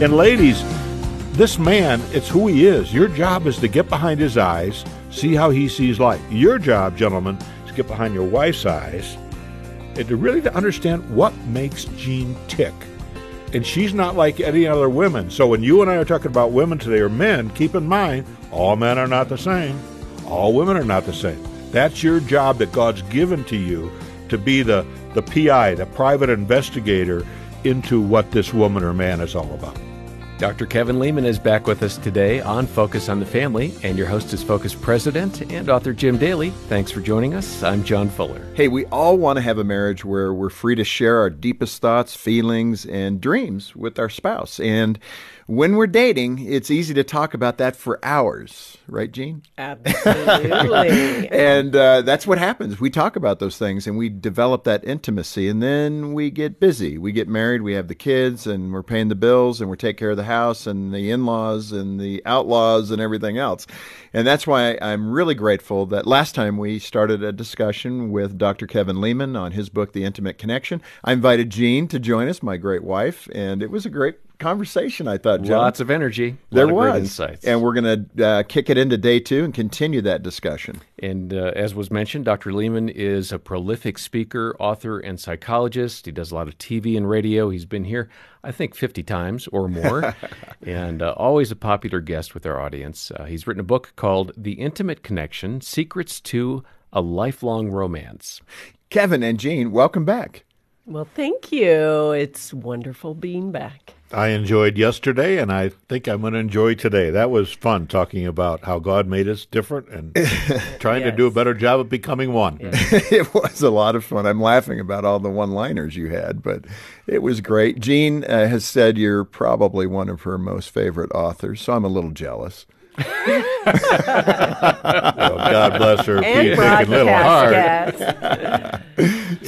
And ladies, this man, it's who he is. Your job is to get behind his eyes, see how he sees life. Your job, gentlemen, is to get behind your wife's eyes and to really to understand what makes Jean tick. And she's not like any other women. So when you and I are talking about women today or men, keep in mind all men are not the same. All women are not the same. That's your job that God's given to you to be the, the PI, the private investigator into what this woman or man is all about. Dr. Kevin Leman is back with us today on Focus on the Family, and your host is Focus President and author Jim Daly. Thanks for joining us. I'm John Fuller. Hey, we all want to have a marriage where we're free to share our deepest thoughts, feelings, and dreams with our spouse. And when we're dating, it's easy to talk about that for hours, right, Jean? Absolutely. and uh, that's what happens. We talk about those things and we develop that intimacy, and then we get busy. We get married, we have the kids, and we're paying the bills, and we're taking care of the house, and the in laws, and the outlaws, and everything else. And that's why I'm really grateful that last time we started a discussion with Dr. Kevin Leman on his book, The Intimate Connection. I invited Jean to join us, my great wife, and it was a great conversation, I thought, John. Lots of energy. There was. Great insights. And we're going to uh, kick it into day two and continue that discussion. And uh, as was mentioned, Dr. Leman is a prolific speaker, author, and psychologist. He does a lot of TV and radio. He's been here, I think, 50 times or more, and uh, always a popular guest with our audience. Uh, he's written a book called The Intimate Connection Secrets to a Lifelong Romance. Kevin and Jean, welcome back. Well, thank you. It's wonderful being back. I enjoyed yesterday, and I think I'm going to enjoy today. That was fun talking about how God made us different and trying yes. to do a better job of becoming one. it was a lot of fun. I'm laughing about all the one liners you had, but it was great. Jean uh, has said you're probably one of her most favorite authors, so I'm a little jealous. Well, God bless her. And a little hard. Yes.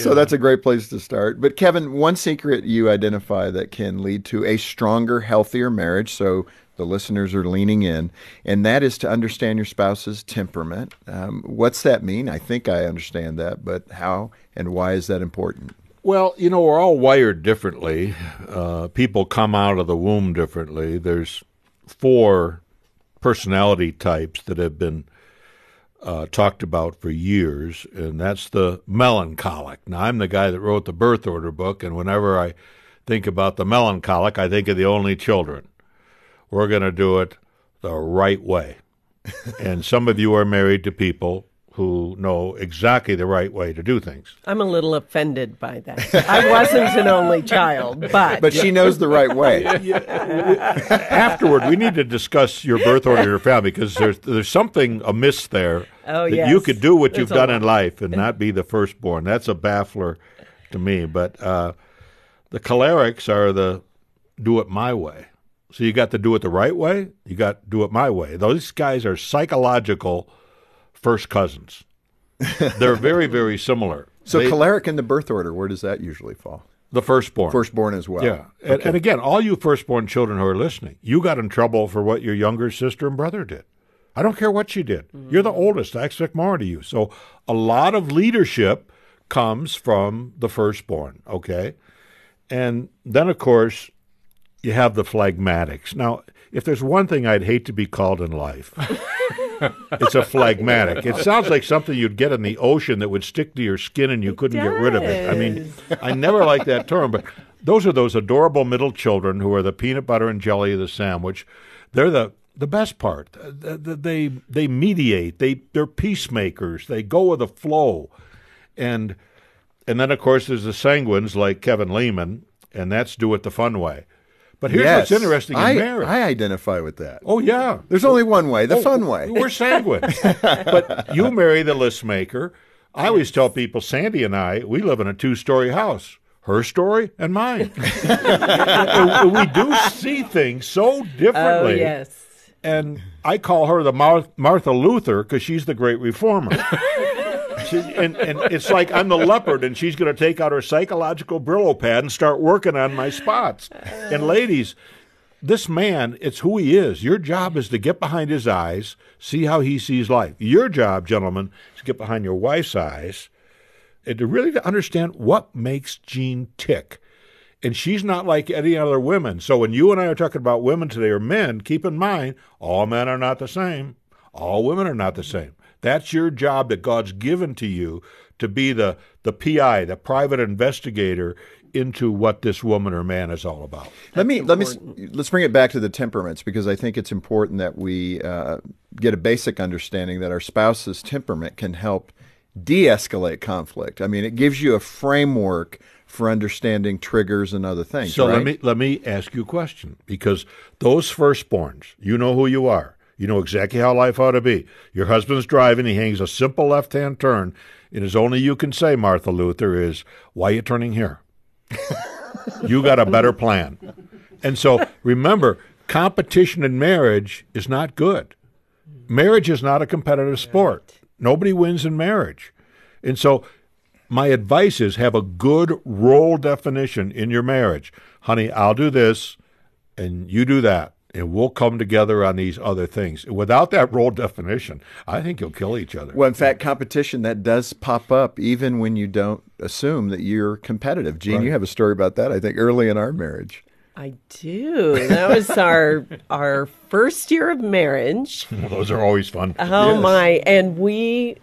so that's a great place to start. But Kevin, one secret you identify that can lead to a stronger, healthier marriage. So the listeners are leaning in, and that is to understand your spouse's temperament. Um, what's that mean? I think I understand that, but how and why is that important? Well, you know, we're all wired differently. Uh, people come out of the womb differently. There's four personality types that have been uh, talked about for years, and that's the melancholic. Now, I'm the guy that wrote the birth order book, and whenever I think about the melancholic, I think of the only children. We're going to do it the right way. and some of you are married to people who know exactly the right way to do things. I'm a little offended by that. I wasn't an only child, but but she knows the right way. Afterward, we need to discuss your birth order, your family, because there's there's something amiss there. Oh that yes. you could do what There's you've done lot. in life and not be the firstborn. That's a baffler to me. But uh, the cholerics are the do it my way. So you got to do it the right way. You got to do it my way. Those guys are psychological first cousins. They're very, very similar. So They- choleric in the birth order, where does that usually fall? the firstborn. Firstborn as well. Yeah. And, and again, all you firstborn children who are listening, you got in trouble for what your younger sister and brother did. I don't care what you did. Mm. You're the oldest. I expect more out of you. So a lot of leadership comes from the firstborn, okay? And then, of course, you have the phlegmatics. Now, if there's one thing I'd hate to be called in life, it's a phlegmatic. It sounds like something you'd get in the ocean that would stick to your skin and you couldn't get rid of it. I mean, I never liked that term, but those are those adorable middle children who are the peanut butter and jelly of the sandwich. They're the the best part. Th- th- They they mediate. They they're peacemakers. They go with the flow, and and then of course there's the sanguines like Kevin Leman, and that's do it the fun way. But here's yes. what's interesting in I, marriage. I identify with that. oh yeah, There's only one way, the Oh, fun way. We're sanguine. but you marry the list maker. I always tell people, Sandy and I, we live in a two story house. Her story and mine. We do see things so differently. oh differently. yes. And I call her the Mar- Martha Luther because she's the great reformer. She- and, and it's like I'm the leopard, and she's going to take out her psychological Brillo pad and start working on my spots. And ladies, this man, it's who he is. Your job is to get behind his eyes, see how he sees life. Your job, gentlemen, is to get behind your wife's eyes and to really to understand what makes Jean tick. And she's not like any other women. So when you and I are talking about women today or men, keep in mind all men are not the same. All women are not the same. That's your job that God's given to you to be the, the PI, the private investigator into what this woman or man is all about. let me let me let's bring it back to the temperaments because I think it's important that we uh, get a basic understanding that our spouse's temperament can help de-escalate conflict. I mean, it gives you a framework for understanding triggers and other things. So right? let me let me ask you a question because those firstborns, you know who you are. You know exactly how life ought to be. Your husband's driving, he hangs a simple left-hand turn, and as only you can say, Martha Luther, is why you turning here? you got a better plan. And so remember, competition in marriage is not good. Marriage is not a competitive sport. Nobody wins in marriage. And so my advice is have a good role definition in your marriage. Honey, I'll do this and you do that. And we'll come together on these other things. Without that role definition, I think you'll kill each other. Well, in fact, competition that does pop up even when you don't assume that you're competitive. Jean, you have a story about that. I think early in our marriage. I do. That was our our first year of marriage. Those are always fun. Oh Yes. my! And we,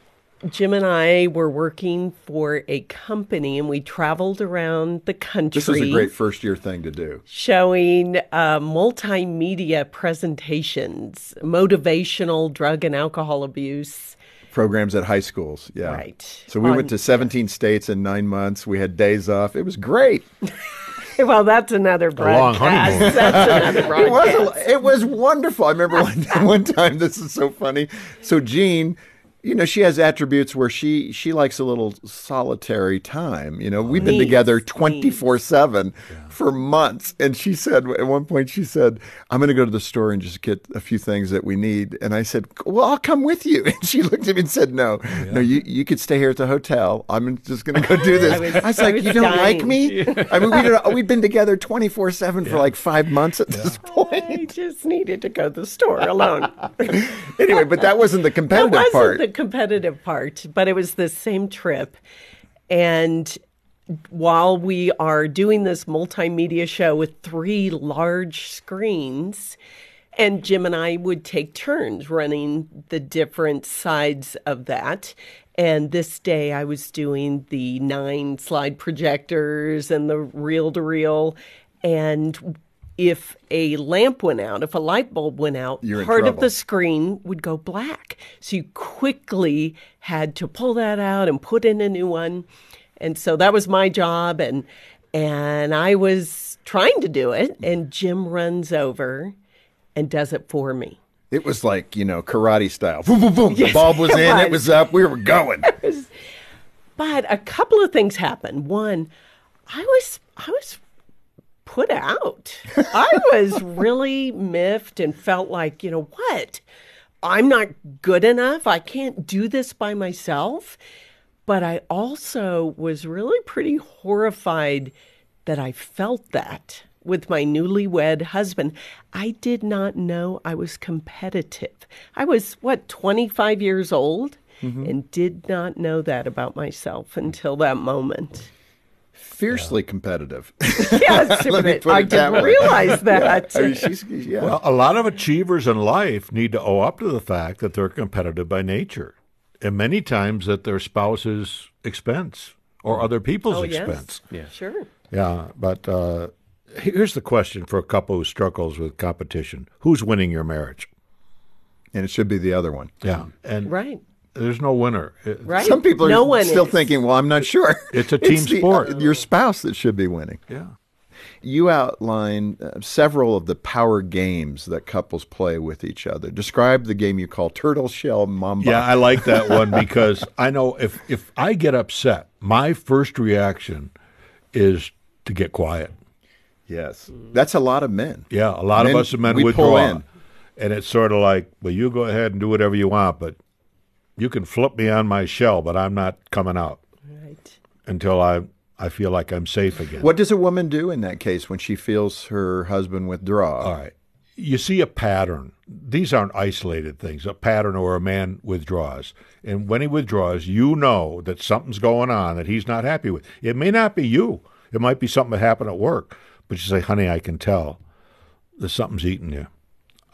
Jim and I, were working for a company, and we traveled around the country. This is a great first year thing to do. showing uh, multimedia presentations, motivational drug and alcohol abuse. Programs at high schools. Yeah. Right. So we On- went to 17 states in nine months. We had days off. It was great. Well, that's another long honeymoon. That's another It was, a- it was wonderful. I remember one, one time, this is so funny. So Jean, you know, she has attributes where she she likes a little solitary time. You know, oh, we've been together 24/7 for months and she said at one point she said, "I'm going to go to the store and just get a few things that we need." And I said, "Well, I'll come with you." And she looked at me and said, "No. No, you you could stay here at the hotel. I'm just going to go do this." I was- I was I like, was "You don't like dying. me?" I mean, we we'd been together 24/7 for like 5 months at this point. I just needed to go to the store alone. anyway, but that wasn't the That competitive wasn't part. Competitive part, but it was the same trip. And while we are doing this multimedia show with three large screens, and Jim and I would take turns running the different sides of that. And this day I was doing the nine slide projectors and the reel to reel. And if a lamp went out, if a light bulb went out, part of the screen would go black. So you quickly had to pull that out and put in a new one. And so that was my job and and I was trying to do it and Jim runs over and does it for me. It was like, you know, karate style. Boom, boom, boom. the bulb was it in, it was. was up, we were going. But a couple of things happened. One, I was I was put out. I was really miffed and felt like, you know what? I'm not good enough. I can't do this by myself. But I also was really pretty horrified that I felt that with my newlywed husband. I did not know I was competitive. I was, what, 25 years old mm-hmm. and did not know that about myself until that moment. Fiercely competitive. Yes, Let me put I it didn't way. realize that. I mean, she's, yeah. Well, a lot of achievers in life need to owe up to the fact that they're competitive by nature, and many times at their spouse's expense or other people's oh, yes. expense. Yeah. Sure. Yeah, but uh, here's the question for a couple who struggles with competition: Who's winning your marriage? and it should be the other one. Yeah, and Right. There's no winner. It- Right. Some people are no one still is. thinking, well, I'm not sure. It's a team the- sport. your spouse that should be winning. Yeah. You outline uh, several of the power games that couples play with each other. Describe the game you call Turtle Shell Mamba. Yeah, I like that one because I know if if I get upset, my first reaction is to get quiet. Yes. That's a lot of men. Yeah, a lot Men- of us men we withdraw, pull in. and it's sort of like, well, you go ahead and do whatever you want, but you can flip me on my shell, but I'm not coming out Right. until I I feel like I'm safe again. What does a woman do in that case when she feels her husband withdraw? All right. You see a pattern. These aren't isolated things. A pattern or a man withdraws. And when he withdraws, you know that something's going on that he's not happy with. It may not be you. It might be something that happened at work, but you say, honey, I can tell that something's eating you.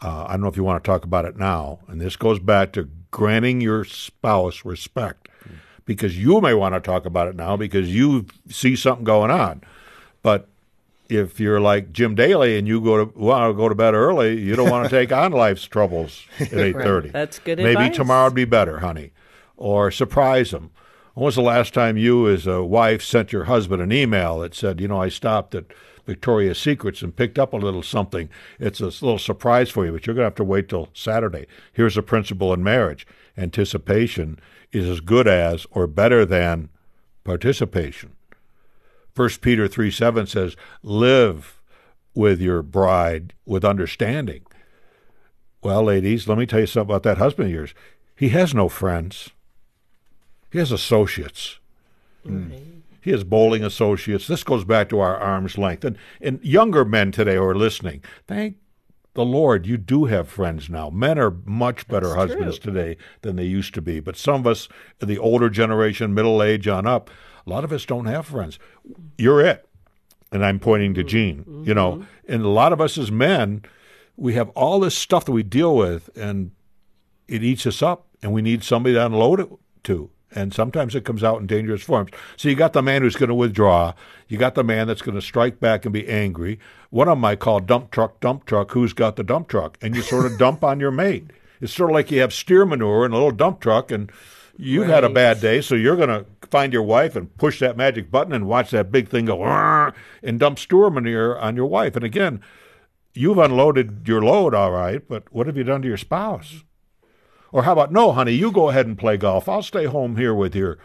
Uh, I don't know if you want to talk about it now. And this goes back to granting your spouse respect because you may want to talk about it now because you see something going on. But if you're like Jim Daly and you go to want to go to bed early, you don't want to take on life's troubles at eight thirty. That's good Maybe advice. tomorrow would be better, honey, or surprise them. When was the last time you, as a wife, sent your husband an email that said, "You know, I stopped at Victoria's Secrets and picked up a little something. It's a little surprise for you, but you're going to have to wait till Saturday." Here's a principle in marriage: anticipation is as good as or better than participation. First Peter three seven says, "Live with your bride with understanding." Well, ladies, let me tell you something about that husband of yours. He has no friends. He has associates. He has bowling associates. This goes back to our arm's length. And and younger men today who are listening, thank the Lord, you do have friends now. Men are much better husbands today than they used to be. But some of us, the older generation, middle age on up, a lot of us don't have friends. You're it. And I'm pointing to mm-hmm. Jean, you know. Mm-hmm. And a lot of us as men, we have all this stuff that we deal with, and it eats us up, and we need somebody to unload it to. And sometimes it comes out in dangerous forms. So you got the man who's going to withdraw. You got the man that's going to strike back and be angry. One of them I call dump truck, dump truck. Who's got the dump truck? And you sort of dump on your mate. It's sort of like you have steer manure in a little dump truck, and you've had a bad day, so you're going to find your wife and push that magic button and watch that big thing go and dump steer manure on your wife. And again, you've unloaded your load, all right, but what have you done to your spouse? Or how about no, honey, you go ahead and play golf. I'll stay home here with your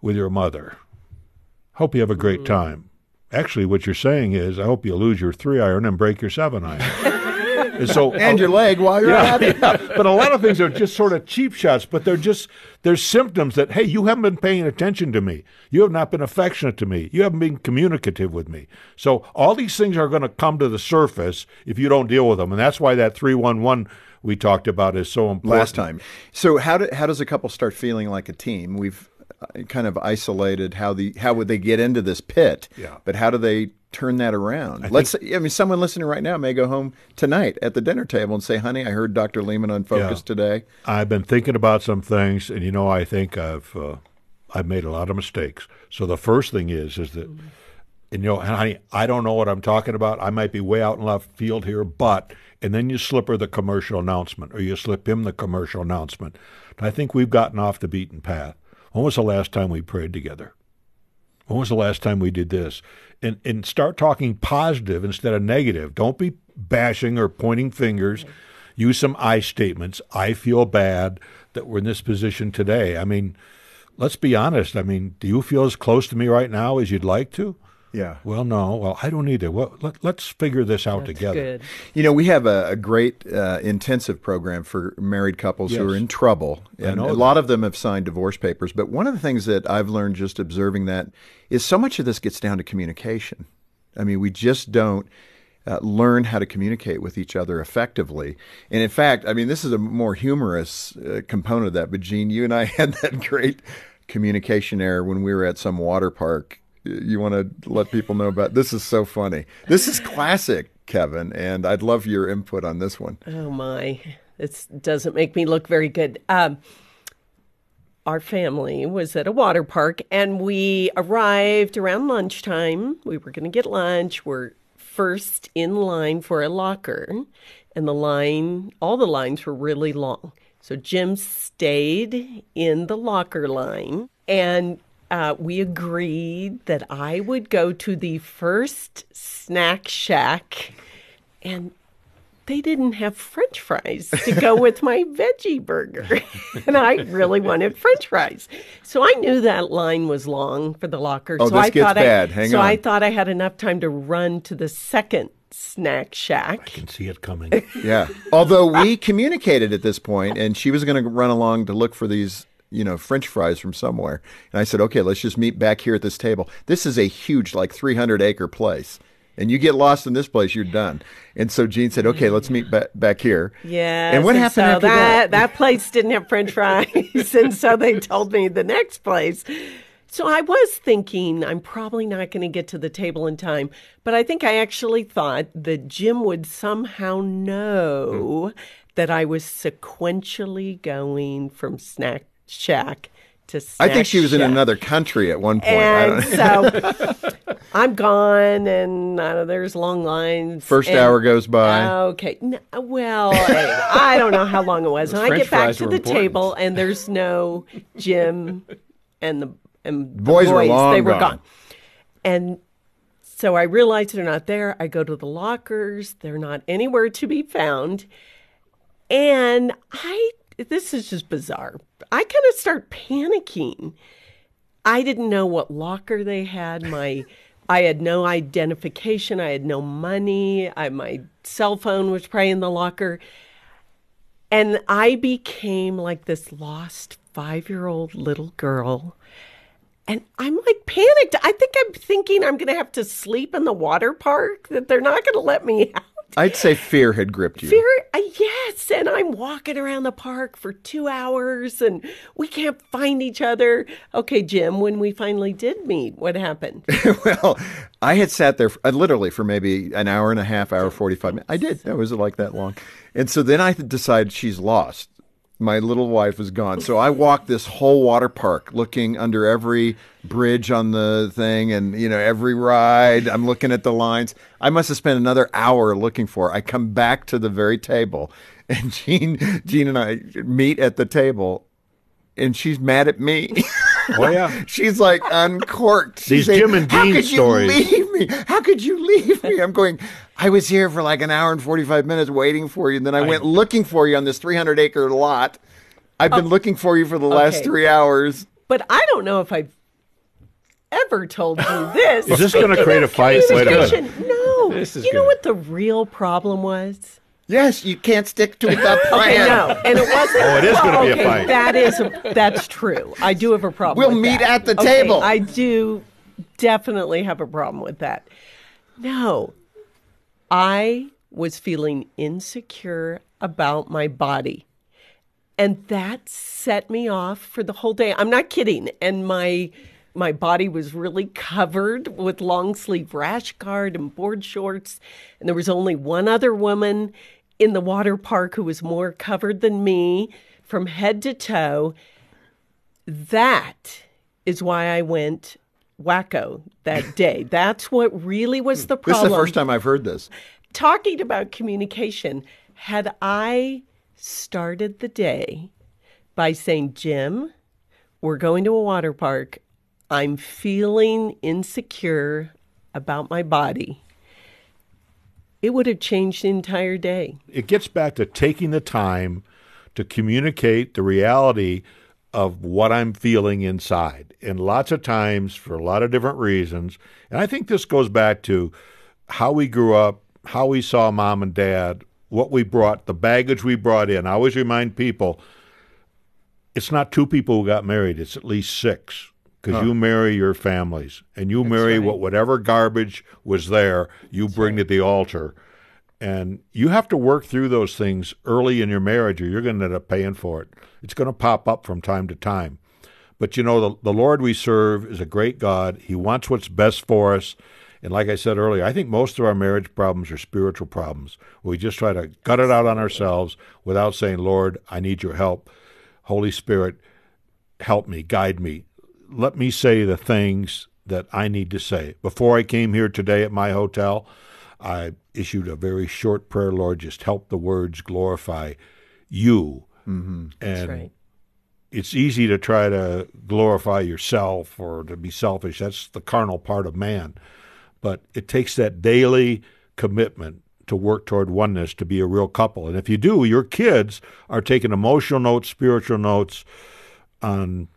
with your mother. Hope you have a great mm-hmm. time. Actually, what you're saying is, I hope you lose your three iron and break your seven iron. and so, And your leg while you're at it. yeah, but a lot of things are just sort of cheap shots, but they're just they're symptoms that hey, you haven't been paying attention to me. You have not been affectionate to me. You haven't been communicative with me. So all these things are going to come to the surface if you don't deal with them, and that's why that three one one we talked about is so important. last time. So how do, how does a couple start feeling like a team? We've uh, kind of isolated how the how would they get into this pit? Yeah. But how do they turn that around? Let's. say, I mean, someone listening right now may go home tonight at the dinner table and say, "Honey, I heard Dr. Leman on Focus Yeah. today." I've been thinking about some things, and you know, I think I've uh, I've made a lot of mistakes. So the first thing is is that, and you know, honey, I don't know what I'm talking about. I might be way out in left field here, but and then you slip her the commercial announcement, or you slip him the commercial announcement. I think we've gotten off the beaten path. When was the last time we prayed together? When was the last time we did this? And and start talking positive instead of negative. Don't be bashing or pointing fingers. Use some I statements. I feel bad that we're in this position today. I mean, let's be honest. I mean, do you feel as close to me right now as you'd like to? Yeah. Well, no. Well, I don't either. Well, let, let's figure this out together. Good. You know, we have a, a great uh, intensive program for married couples who are in trouble, I and know a that. lot of them have signed divorce papers. But one of the things that I've learned just observing that is so much of this gets down to communication. I mean, we just don't uh, learn how to communicate with each other effectively. And in fact, I mean, this is a more humorous uh, component of that. But Jean, you and I had that great communication error when we were at some water park. You want to let people know about this? Is so funny. This is classic, Kevin, and I'd love your input on this one. Oh my, this doesn't make me look very good. Um, our family was at a water park and we arrived around lunchtime. We were going to get lunch. We're first in line for a locker, and the line, all the lines were really long. So Jim stayed in the locker line and uh, we agreed that I would go to the first snack shack and they didn't have french fries to go with my veggie burger. and I really wanted french fries. So I knew that line was long for the locker. Oh, so this I gets thought bad. I, Hang so I thought I had enough time to run to the second snack shack. I can see it coming. Yeah. Although we communicated at this point, and she was going to run along to look for these, you know, French fries from somewhere. And I said, okay, let's just meet back here at this table. This is a huge, like 300 acre place. And you get lost in this place, you're done. And so Jean said, okay, let's meet ba- back here. Yeah. And what happened so after that? that? That place didn't have french fries. and so they told me the next place So I was thinking I'm probably not going to get to the table in time, but I think I actually thought that Jim would somehow know hmm. that I was sequentially going from Snack Shack to Snack I think she was in another country at one point. I And don't- so I'm gone, and uh, there's long lines. First and- hour goes by. Okay. N- well, I, I don't know how long it was. And I get back to the important. table, and there's no Jim and the and the Boys were long they were gone. gone. And so I realize they're not there. I go to the lockers. They're not anywhere to be found. And I, this is just bizarre. I kind of start panicking. I didn't know what locker they had. My, I had no identification. I had no money. I, my cell phone was probably in the locker. And I became like this lost five year old little girl. And I'm like panicked. I think I'm thinking I'm going to have to sleep in the water park, that they're not going to let me out. I'd say fear had gripped you. Fear, uh, yes. And I'm walking around the park for two hours and we can't find each other. Okay, Jim, when we finally did meet, what happened? well, I had sat there uh, literally for maybe an hour and a half, hour, 45 minutes. I did. That was like that long. And so then I decided she's lost. My little wife is gone. So I walked this whole water park looking under every bridge on the thing and, you know, every ride. I'm looking at the lines. I must have spent another hour looking for her. I come back to the very table and Jean, Jean and I meet at the table and she's mad at me. Oh yeah. She's like uncorked. She's These saying, Jim and Dean stories." You leave me? How could you leave me? I'm going. I was here for like an hour and 45 minutes waiting for you, and then I went looking for you on this 300 acre lot. I've been oh. looking for you for the last okay. three hours. But I don't know if I've ever told you this. Is this gonna create a fight? Wait a minute. No. This is you know what the real problem was? Yes, you can't stick to the Okay, no, and it wasn't. Oh, it is gonna be a okay, fight. That is, that's true. I do have a problem. We'll with meet that. at the Okay, table. I do definitely have a problem with that. No, I was feeling insecure about my body, and that set me off for the whole day. I'm not kidding, and my. My body was really covered with long sleeve rash guard and board shorts. And there was only one other woman in the water park who was more covered than me from head to toe. That is why I went wacko that day. That's what really was the problem. This is the first time I've heard this. Talking about communication, had I started the day by saying, Jim, we're going to a water park. I'm feeling insecure about my body. It would have changed the entire day. it gets back to taking the time to communicate the reality of what I'm feeling inside. And lots of times, for a lot of different reasons, and I think this goes back to how we grew up, how we saw mom and dad, what we brought, the baggage we brought in. I always remind people it's not two people who got married, it's at least six. Because you marry your families and you marry right. what whatever garbage was there, you bring to the altar. And you have to work through those things early in your marriage, or you're going to end up paying for it. It's going to pop up from time to time. But you know, the, the Lord we serve is a great God. He wants what's best for us. And like I said earlier, I think most of our marriage problems are spiritual problems. We just try to gut it out on ourselves without saying, Lord, I need your help. Holy Spirit, help me, guide me. Let me say the things that I need to say. Before I came here today at my hotel, I issued a very short prayer, Lord, just help the words glorify you. Mm-hmm. And right. it's easy to try to glorify yourself or to be selfish. That's the carnal part of man. But it takes that daily commitment to work toward oneness to be a real couple. And if you do, your kids are taking emotional notes, spiritual notes on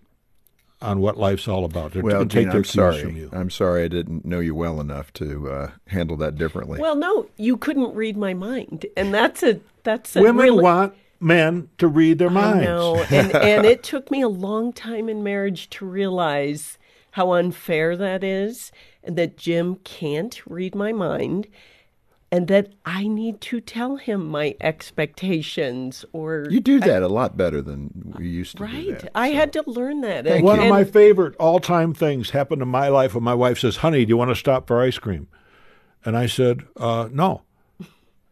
on what life's all about. They're Well, going to take Jean, their I'm cues sorry. from you. I'm sorry I didn't know you well enough to uh, handle that differently. Well, no, you couldn't read my mind, and that's a that's a Women really, want men to read their I minds. know, and and it took me a long time in marriage to realize how unfair that is, and that Jim can't read my mind. And that I need to tell him my expectations or You do that a lot better than we used to do right. that. I had to learn that. And- One of and- my favorite all-time things happened in my life when my wife says, "Honey, do you want to stop for ice cream?" And I said, uh, "No."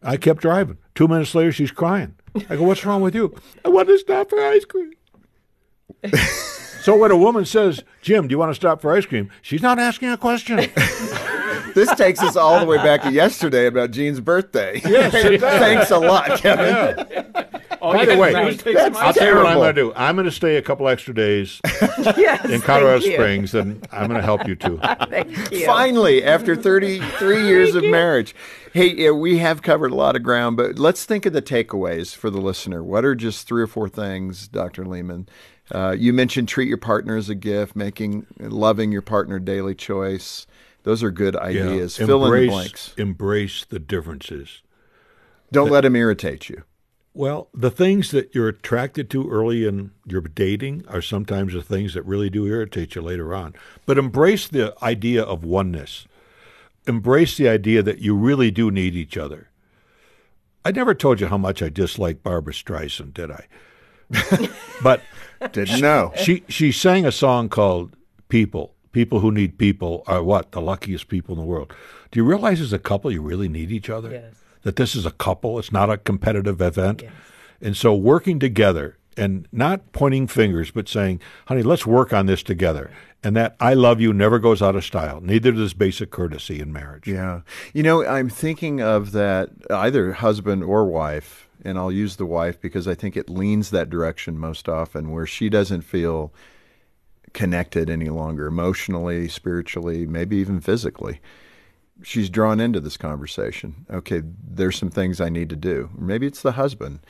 I kept driving. Two minutes later, she's crying. I go, "What's wrong with you?" I want to stop for ice cream. so when a woman says, "Jim, do you want to stop for ice cream?" She's not asking a question. This takes us all the way back to yesterday about Jean's birthday. Yes. Thanks a lot, Kevin. By the way, Right. I'll tell you what I'm terrible. going to do. I'm going to stay a couple extra days yes, in Colorado. Springs, and I'm going to help you too. Thank you. Finally, after 33 years of marriage. Hey, yeah, we have covered a lot of ground, but let's think of the takeaways for the listener. What are just three or four things, Dr. Leman? Uh, you mentioned treat your partner as a gift, making loving your partner daily choice. Those are good ideas. Fill in the embrace, blanks. embrace the differences. Don't let them irritate you. Well, the things that you're attracted to early in your dating are sometimes the things that really do irritate you later on. But embrace the idea of oneness. Embrace the idea that you really do need each other. I never told you how much I dislike Barbra Streisand, did I? but Didn't know. she she sang a song called People. People who need people are what? The luckiest people in the world. Do you realize as a couple you really need each other? Yes. That this is a couple, it's not a competitive event. And so working together and not pointing fingers, but saying, honey, let's work on this together. And that I love you never goes out of style. Neither does basic courtesy in marriage. Yeah. You know, I'm thinking of that either husband or wife, and I'll use the wife because I think it leans that direction most often, where she doesn't feel connected any longer emotionally, spiritually, maybe even physically. She's drawn into this conversation. Okay, there's some things I need to do. Maybe it's the husband.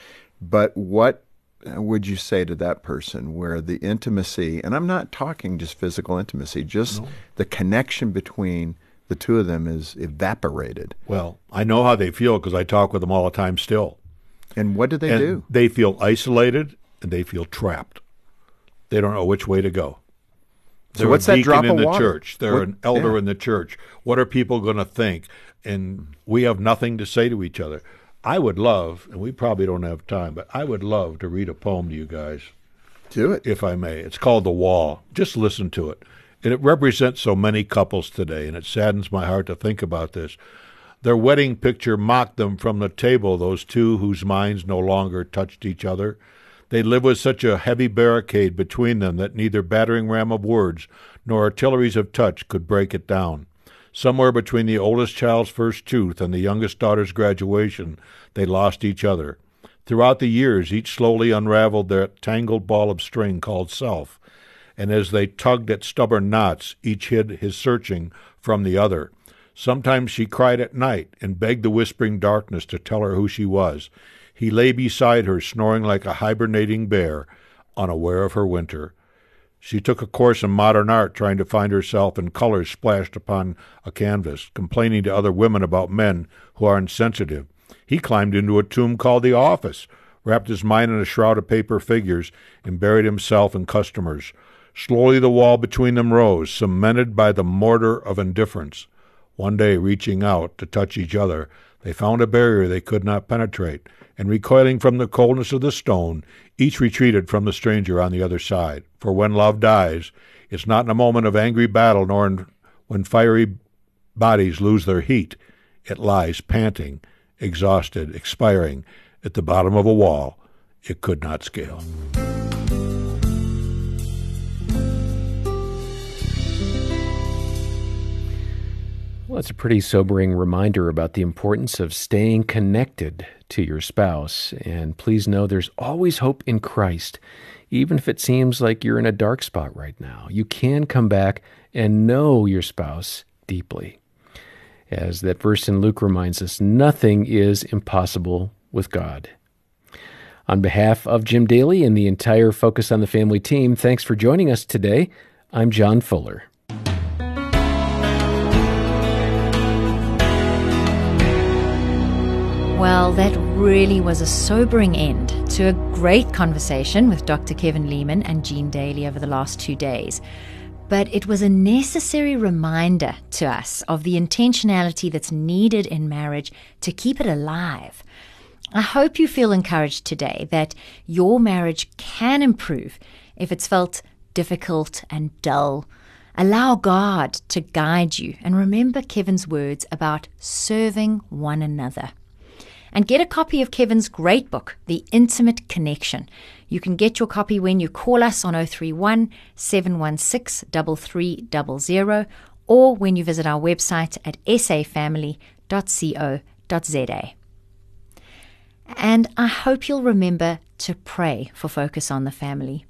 But what would you say to that person where the intimacy, and I'm not talking just physical intimacy, just the connection between the two of them is evaporated? Well, I know how they feel because I talk with them all the time still. And what do they and do? They feel isolated and they feel trapped. They don't know which way to go. So They're what's a that drop in of the water? church. They're What- an elder yeah. in the church. What are people going to think? And we have nothing to say to each other. I would love, and we probably don't have time, but I would love to read a poem to you guys, Do it. if I may. It's called The Wall. Just listen to it. And it represents so many couples today, and it saddens my heart to think about this. Their wedding picture mocked them from the table, those two whose minds no longer touched each other. They live with such a heavy barricade between them that neither battering ram of words nor artilleries of touch could break it down. Somewhere between the oldest child's first tooth and the youngest daughter's graduation, they lost each other. Throughout the years, each slowly unraveled their tangled ball of string called self, and as they tugged at stubborn knots, each hid his searching from the other. Sometimes she cried at night and begged the whispering darkness to tell her who she was. He lay beside her, snoring like a hibernating bear, unaware of her winter. She took a course in modern art, trying to find herself in colors splashed upon a canvas, complaining to other women about men who are insensitive. He climbed into a tomb called the office, wrapped his mind in a shroud of paper figures, and buried himself in customers. Slowly the wall between them rose, cemented by the mortar of indifference. One day, reaching out to touch each other, they found a barrier they could not penetrate, and recoiling from the coldness of the stone, each retreated from the stranger on the other side. For when love dies, it's not in a moment of angry battle, nor in, when fiery bodies lose their heat. It lies panting, exhausted, expiring at the bottom of a wall it could not scale. Well, it's a pretty sobering reminder about the importance of staying connected to your spouse. And please know there's always hope in Christ. Even if it seems like you're in a dark spot right now, you can come back and know your spouse deeply. As that verse in Luke reminds us, nothing is impossible with God. On behalf of Jim Daly and the entire Focus on the Family team, thanks for joining us today. I'm John Fuller. Well, that really was a sobering end to a great conversation with Dr. Kevin Leman and Jean Daly over the last two days. but it was a necessary reminder to us of the intentionality that's needed in marriage to keep it alive. I hope you feel encouraged today that your marriage can improve if it's felt difficult and dull. Allow God to guide you and remember Kevin's words about serving one another. And get a copy of Kevin's great book, The Intimate Connection. You can get your copy when you call us on 031 716 3300 or when you visit our website at safamily.co.za. And I hope you'll remember to pray for Focus on the Family.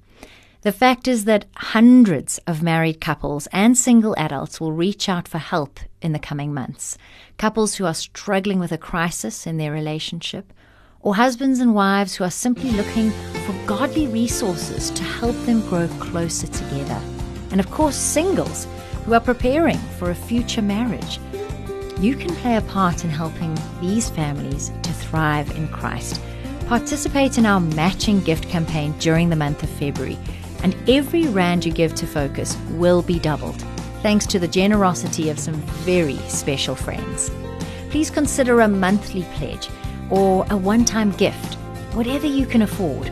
The fact is that hundreds of married couples and single adults will reach out for help in the coming months. Couples who are struggling with a crisis in their relationship, or husbands and wives who are simply looking for godly resources to help them grow closer together. And of course, singles who are preparing for a future marriage. You can play a part in helping these families to thrive in Christ. Participate in our matching gift campaign during the month of February and every rand you give to Focus will be doubled, thanks to the generosity of some very special friends. Please consider a monthly pledge or a one time gift, whatever you can afford.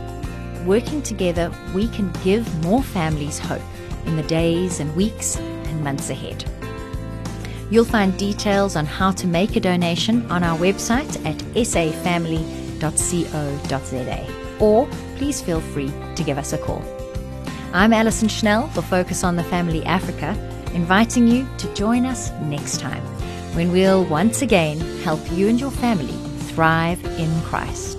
Working together, we can give more families hope in the days and weeks and months ahead. You'll find details on how to make a donation on our website at safamily.co.za, or please feel free to give us a call. I'm Alison Schnell for Focus on the Family Africa, inviting you to join us next time when we'll once again help you and your family thrive in Christ.